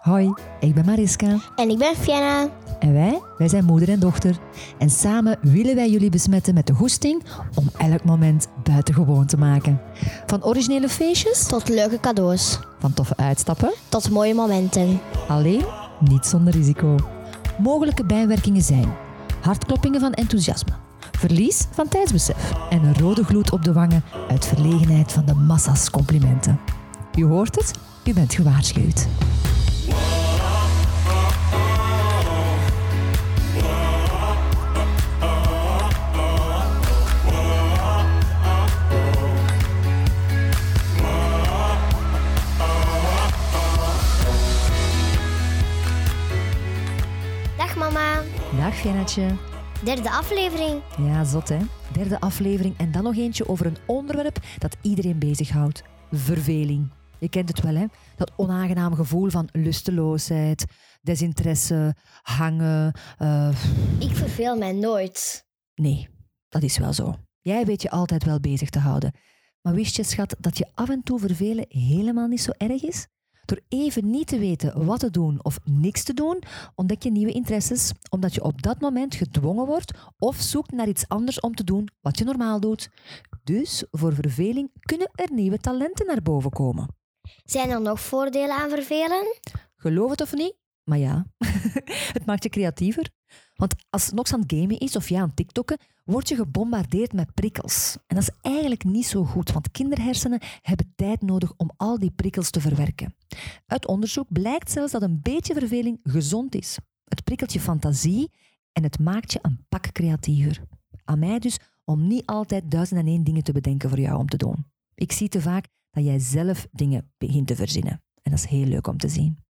Hoi, ik ben Mariska. En ik ben Fianna. En wij, wij zijn moeder en dochter. En samen willen wij jullie besmetten met de goesting om elk moment buitengewoon te maken. Van originele feestjes Tot leuke cadeaus. Van toffe uitstappen. Tot mooie momenten. Alleen niet zonder risico. Mogelijke bijwerkingen zijn hartkloppingen van enthousiasme, verlies van tijdsbesef en een rode gloed op de wangen uit verlegenheid van de massa's complimenten. U hoort het, u bent gewaarschuwd. Derde aflevering. Ja, zot hè. Derde aflevering en dan nog eentje over een onderwerp dat iedereen bezighoudt. Verveling. Je kent het wel hè. Dat onaangenaam gevoel van lusteloosheid, desinteresse, hangen. eh, Ik verveel mij nooit. Nee, dat is wel zo. Jij weet je altijd wel bezig te houden. Maar wist je, schat, dat je af en toe vervelen helemaal niet zo erg is? Door even niet te weten wat te doen of niks te doen, ontdek je nieuwe interesses, omdat je op dat moment gedwongen wordt of zoekt naar iets anders om te doen wat je normaal doet. Dus voor verveling kunnen er nieuwe talenten naar boven komen. Zijn er nog voordelen aan vervelen? Geloof het of niet, maar ja, het maakt je creatiever. Want als Nox aan het gamen is of jij aan het tiktokken, word je gebombardeerd met prikkels. En dat is eigenlijk niet zo goed, want kinderhersenen hebben tijd nodig om al die prikkels te verwerken. Uit onderzoek blijkt zelfs dat een beetje verveling gezond is. Het prikkelt je fantasie en het maakt je een pak creatiever. Aan mij dus om niet altijd duizend en één dingen te bedenken voor jou om te doen. Ik zie te vaak dat jij zelf dingen begint te verzinnen. En dat is heel leuk om te zien.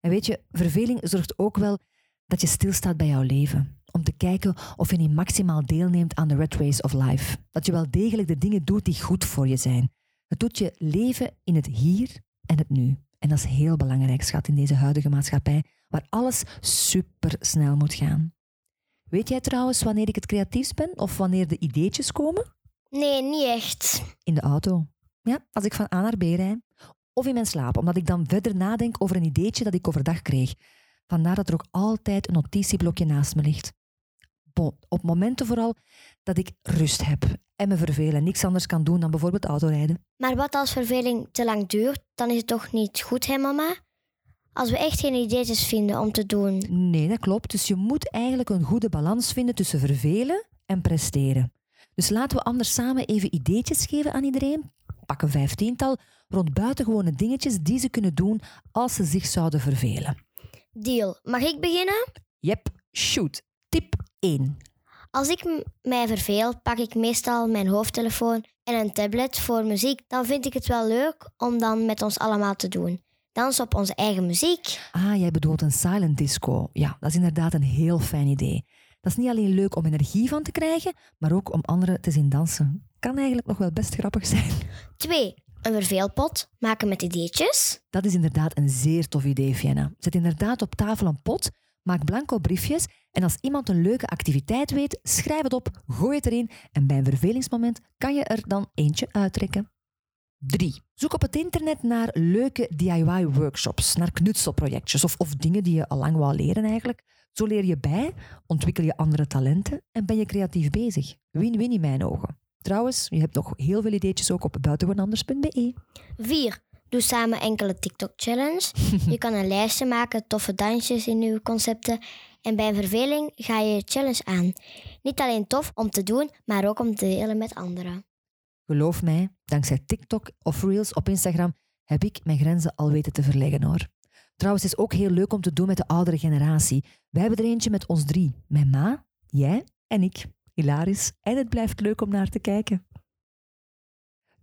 En weet je, verveling zorgt ook wel dat je stilstaat bij jouw leven. Om te kijken of je niet maximaal deelneemt aan de red race of life. Dat je wel degelijk de dingen doet die goed voor je zijn. Het doet je leven in het hier en het nu. En dat is heel belangrijk, schat, in deze huidige maatschappij, waar alles super snel moet gaan. Weet jij trouwens wanneer ik het creatiefst ben of wanneer de ideetjes komen? Nee, niet echt. In de auto. Ja, als ik van A naar B rijd. Of in mijn slaap, omdat ik dan verder nadenk over een ideetje dat ik overdag kreeg. Vandaar dat er ook altijd een notitieblokje naast me ligt. Bon, op momenten vooral dat ik rust heb en me verveel en niks anders kan doen dan bijvoorbeeld autorijden. Maar wat als verveling te lang duurt, dan is het toch niet goed, hè mama? Als we echt geen ideetjes vinden om te doen. Nee, dat klopt. Dus je moet eigenlijk een goede balans vinden tussen vervelen en presteren. Dus laten we anders samen even ideetjes geven aan iedereen. Pak een vijftiental rond buitengewone dingetjes die ze kunnen doen als ze zich zouden vervelen. Deal. Mag ik beginnen? Yep, shoot. Tip 1. Als ik mij verveel, pak ik meestal mijn hoofdtelefoon en een tablet voor muziek. Dan vind ik het wel leuk om dan met ons allemaal te doen. Dansen op onze eigen muziek. Ah, jij bedoelt een silent disco. Ja, dat is inderdaad een heel fijn idee. Dat is niet alleen leuk om energie van te krijgen, maar ook om anderen te zien dansen. Kan eigenlijk nog wel best grappig zijn. 2. Een verveelpot maken met ideetjes. Dat is inderdaad een zeer tof idee, Vienna. Zet inderdaad op tafel een pot, maak blanco briefjes en als iemand een leuke activiteit weet, schrijf het op, gooi het erin en bij een vervelingsmoment kan je er dan eentje uittrekken. 3. Zoek op het internet naar leuke DIY-workshops, naar knutselprojectjes of, of dingen die je al lang wou leren eigenlijk. Zo leer je bij, ontwikkel je andere talenten en ben je creatief bezig. Win-win in mijn ogen. Trouwens, je hebt nog heel veel ideetjes ook op buitengewoonanders.be. 4. Doe samen enkele TikTok-challenge. Je kan een lijstje maken, toffe dansjes in uw concepten. En bij een verveling ga je je challenge aan. Niet alleen tof om te doen, maar ook om te delen met anderen. Geloof mij, dankzij TikTok of Reels op Instagram heb ik mijn grenzen al weten te verleggen hoor. Trouwens, het is ook heel leuk om te doen met de oudere generatie. Wij hebben er eentje met ons drie. Mijn ma, jij en ik. Hilarisch. En het blijft leuk om naar te kijken.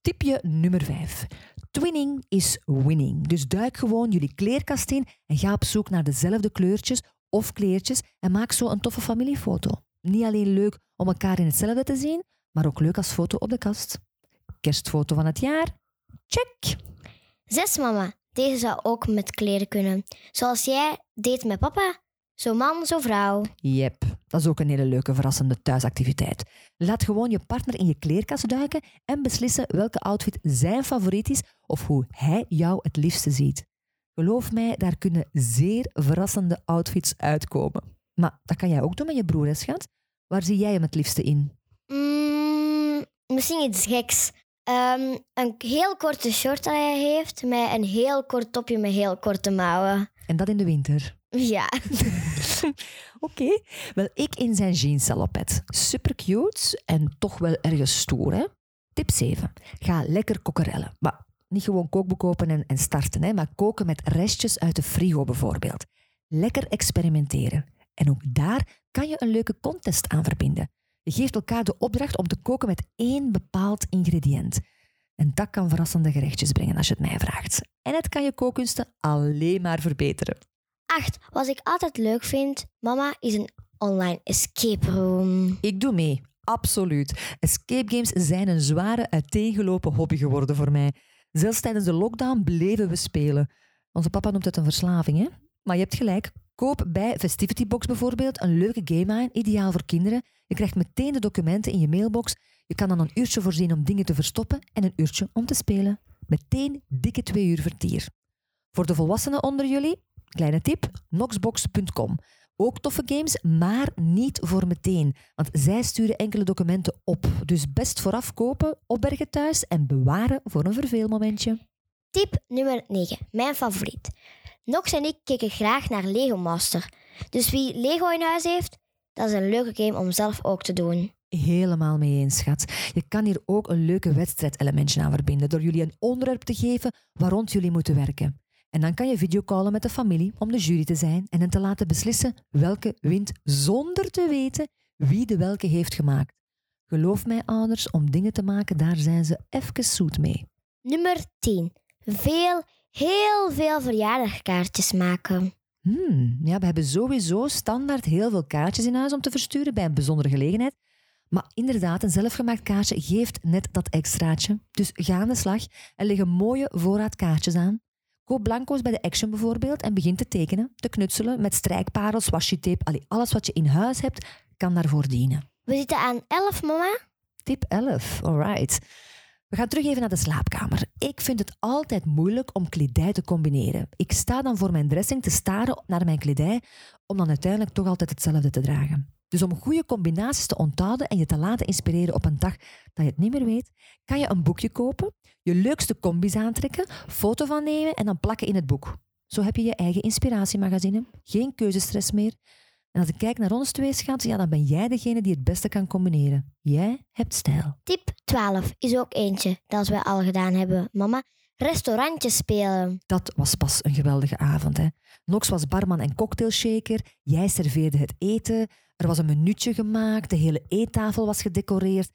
Tipje nummer 5. Twinning is winning. Dus duik gewoon jullie kleerkast in en ga op zoek naar dezelfde kleurtjes of kleertjes en maak zo een toffe familiefoto. Niet alleen leuk om elkaar in hetzelfde te zien, maar ook leuk als foto op de kast. Kerstfoto van het jaar? Check! 6. Mama. Deze zou ook met kleren kunnen. Zoals jij deed met papa. Zo man, zo vrouw. Yep, dat is ook een hele leuke verrassende thuisactiviteit. Laat gewoon je partner in je kleerkast duiken en beslissen welke outfit zijn favoriet is of hoe hij jou het liefste ziet. Geloof mij, daar kunnen zeer verrassende outfits uitkomen. Maar dat kan jij ook doen met je broer, hè, schat? Waar zie jij hem het liefste in? Mm, misschien iets geks. Ehm, een heel korte short dat hij heeft, met een heel kort topje met heel korte mouwen. En dat in de winter. Ja. Oké. Wel, ik in zijn jeans salopet. Super cute en toch wel ergens stoer, hè? Tip 7. Ga lekker kokerellen. Maar niet gewoon kookboek kopen en, en starten, hè, maar koken met restjes uit de frigo bijvoorbeeld. Lekker experimenteren. En ook daar kan je een leuke contest aan verbinden. Je geeft elkaar de opdracht om te koken met één bepaald ingrediënt. En dat kan verrassende gerechtjes brengen als je het mij vraagt. En het kan je kookkunsten alleen maar verbeteren. 8. Wat ik altijd leuk vind, mama is een online escape room. Ik doe mee, absoluut. Escape games zijn een zware, uiteengelopen hobby geworden voor mij. Zelfs tijdens de lockdown bleven we spelen. Onze papa noemt het een verslaving, hè? Maar je hebt gelijk. Koop bij Festivity Box bijvoorbeeld een leuke game aan, ideaal voor kinderen. Je krijgt meteen de documenten in je mailbox. Je kan dan een uurtje voorzien om dingen te verstoppen en een uurtje om te spelen. Meteen dikke twee uur vertier. Voor de volwassenen onder jullie, kleine tip, noxbox.com. Ook toffe games, maar niet voor meteen. Want zij sturen enkele documenten op. Dus best vooraf kopen, opbergen thuis en bewaren voor een verveelmomentje. Tip nummer 9. Mijn favoriet. Nox en ik kijken graag naar Lego Master. Dus wie Lego in huis heeft, dat is een leuke game om zelf ook te doen. Helemaal mee eens, schat. Je kan hier ook een leuke wedstrijdelementje aan verbinden door jullie een onderwerp te geven waar rond jullie moeten werken. En dan kan je videocallen met de familie om de jury te zijn en hen te laten beslissen welke wint zonder te weten wie de welke heeft gemaakt. Geloof mij, ouders, om dingen te maken, daar zijn ze even zoet mee. Nummer 10. Veel, heel veel verjaardagkaartjes maken. Hmm, ja, we hebben sowieso standaard heel veel kaartjes in huis om te versturen bij een bijzondere gelegenheid. Maar inderdaad, een zelfgemaakt kaartje geeft net dat extraatje. Dus ga aan de slag en leg een mooie voorraad kaartjes aan. Koop blanco's bij de Action bijvoorbeeld en begin te tekenen, te knutselen met strijkparels, washi-tape. Allee, alles wat je in huis hebt, kan daarvoor dienen. We zitten aan 11, mama. Tip 11, alright. We gaan terug even naar de slaapkamer. Ik vind het altijd moeilijk om kledij te combineren. Ik sta dan voor mijn dressing te staren naar mijn kledij om dan uiteindelijk toch altijd hetzelfde te dragen. Dus om goede combinaties te onthouden en je te laten inspireren op een dag dat je het niet meer weet, kan je een boekje kopen, je leukste combis aantrekken, foto van nemen en dan plakken in het boek. Zo heb je je eigen inspiratiemagazine, geen keuzestress meer. En als ik kijk naar ons twee, schat, ja, dan ben jij degene die het beste kan combineren. Jij hebt stijl. Tip 12 is ook eentje dat we al gedaan hebben, mama. Restaurantjes spelen. Dat was pas een geweldige avond. Hè. Nox was barman en cocktailshaker. Jij serveerde het eten. Er was een minuutje gemaakt. De hele eettafel was gedecoreerd.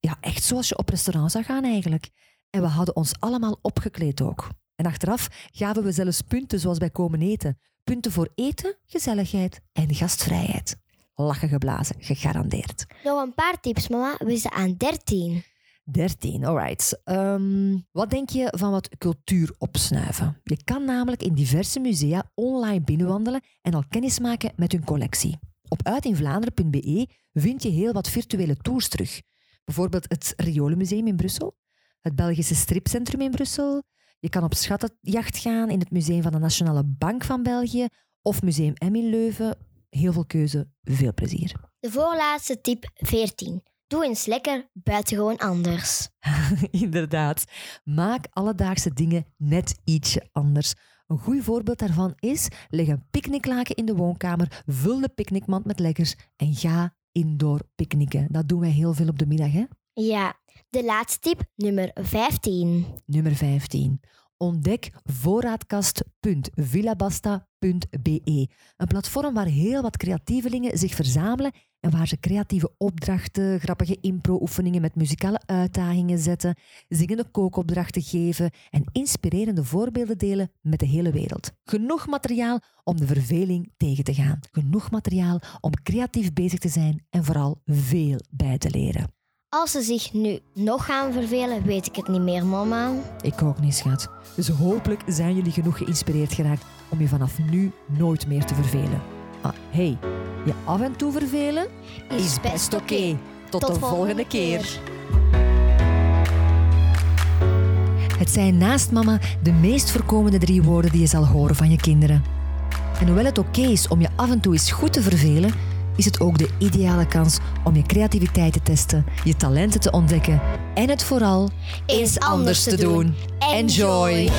Ja, echt zoals je op restaurant zou gaan eigenlijk. En we hadden ons allemaal opgekleed ook. En achteraf gaven we zelfs punten zoals bij komen eten. Punten voor eten, gezelligheid en gastvrijheid. Lachen geblazen, gegarandeerd. Nog een paar tips, mama. We zitten aan 13. 13, alright. Ehm, wat denk je van wat cultuur opsnuiven? Je kan namelijk in diverse musea online binnenwandelen en al kennis maken met hun collectie. Op uitinvlaanderen.be vind je heel wat virtuele tours terug. Bijvoorbeeld het Riolenmuseum in Brussel, het Belgische Stripcentrum in Brussel. Je kan op schattenjacht gaan in het Museum van de Nationale Bank van België of Museum M in Leuven. Heel veel keuze, veel plezier. De voorlaatste tip 14. Doe eens lekker buitengewoon anders. Inderdaad. Maak alledaagse dingen net ietsje anders. Een goed voorbeeld daarvan is: leg een picknicklaken in de woonkamer, vul de picknickmand met lekkers en ga indoor picknicken. Dat doen wij heel veel op de middag, hè? Ja, de laatste tip, nummer 15. Nummer 15. Ontdek voorraadkast.villabasta.be. Een platform waar heel wat creatievelingen zich verzamelen en waar ze creatieve opdrachten, grappige impro-oefeningen met muzikale uitdagingen zetten, zingende kookopdrachten geven en inspirerende voorbeelden delen met de hele wereld. Genoeg materiaal om de verveling tegen te gaan. Genoeg materiaal om creatief bezig te zijn en vooral veel bij te leren. Als ze zich nu nog gaan vervelen, weet ik het niet meer, mama. Ik ook niet, schat. Dus hopelijk zijn jullie genoeg geïnspireerd geraakt om je vanaf nu nooit meer te vervelen. Ah, hey, je af en toe vervelen is best oké. Tot, de volgende keer. Het zijn naast mama de meest voorkomende drie woorden die je zal horen van je kinderen. En hoewel het oké is om je af en toe eens goed te vervelen, is het ook de ideale kans om je creativiteit te testen, je talenten te ontdekken en het vooral Eens anders te doen. Enjoy.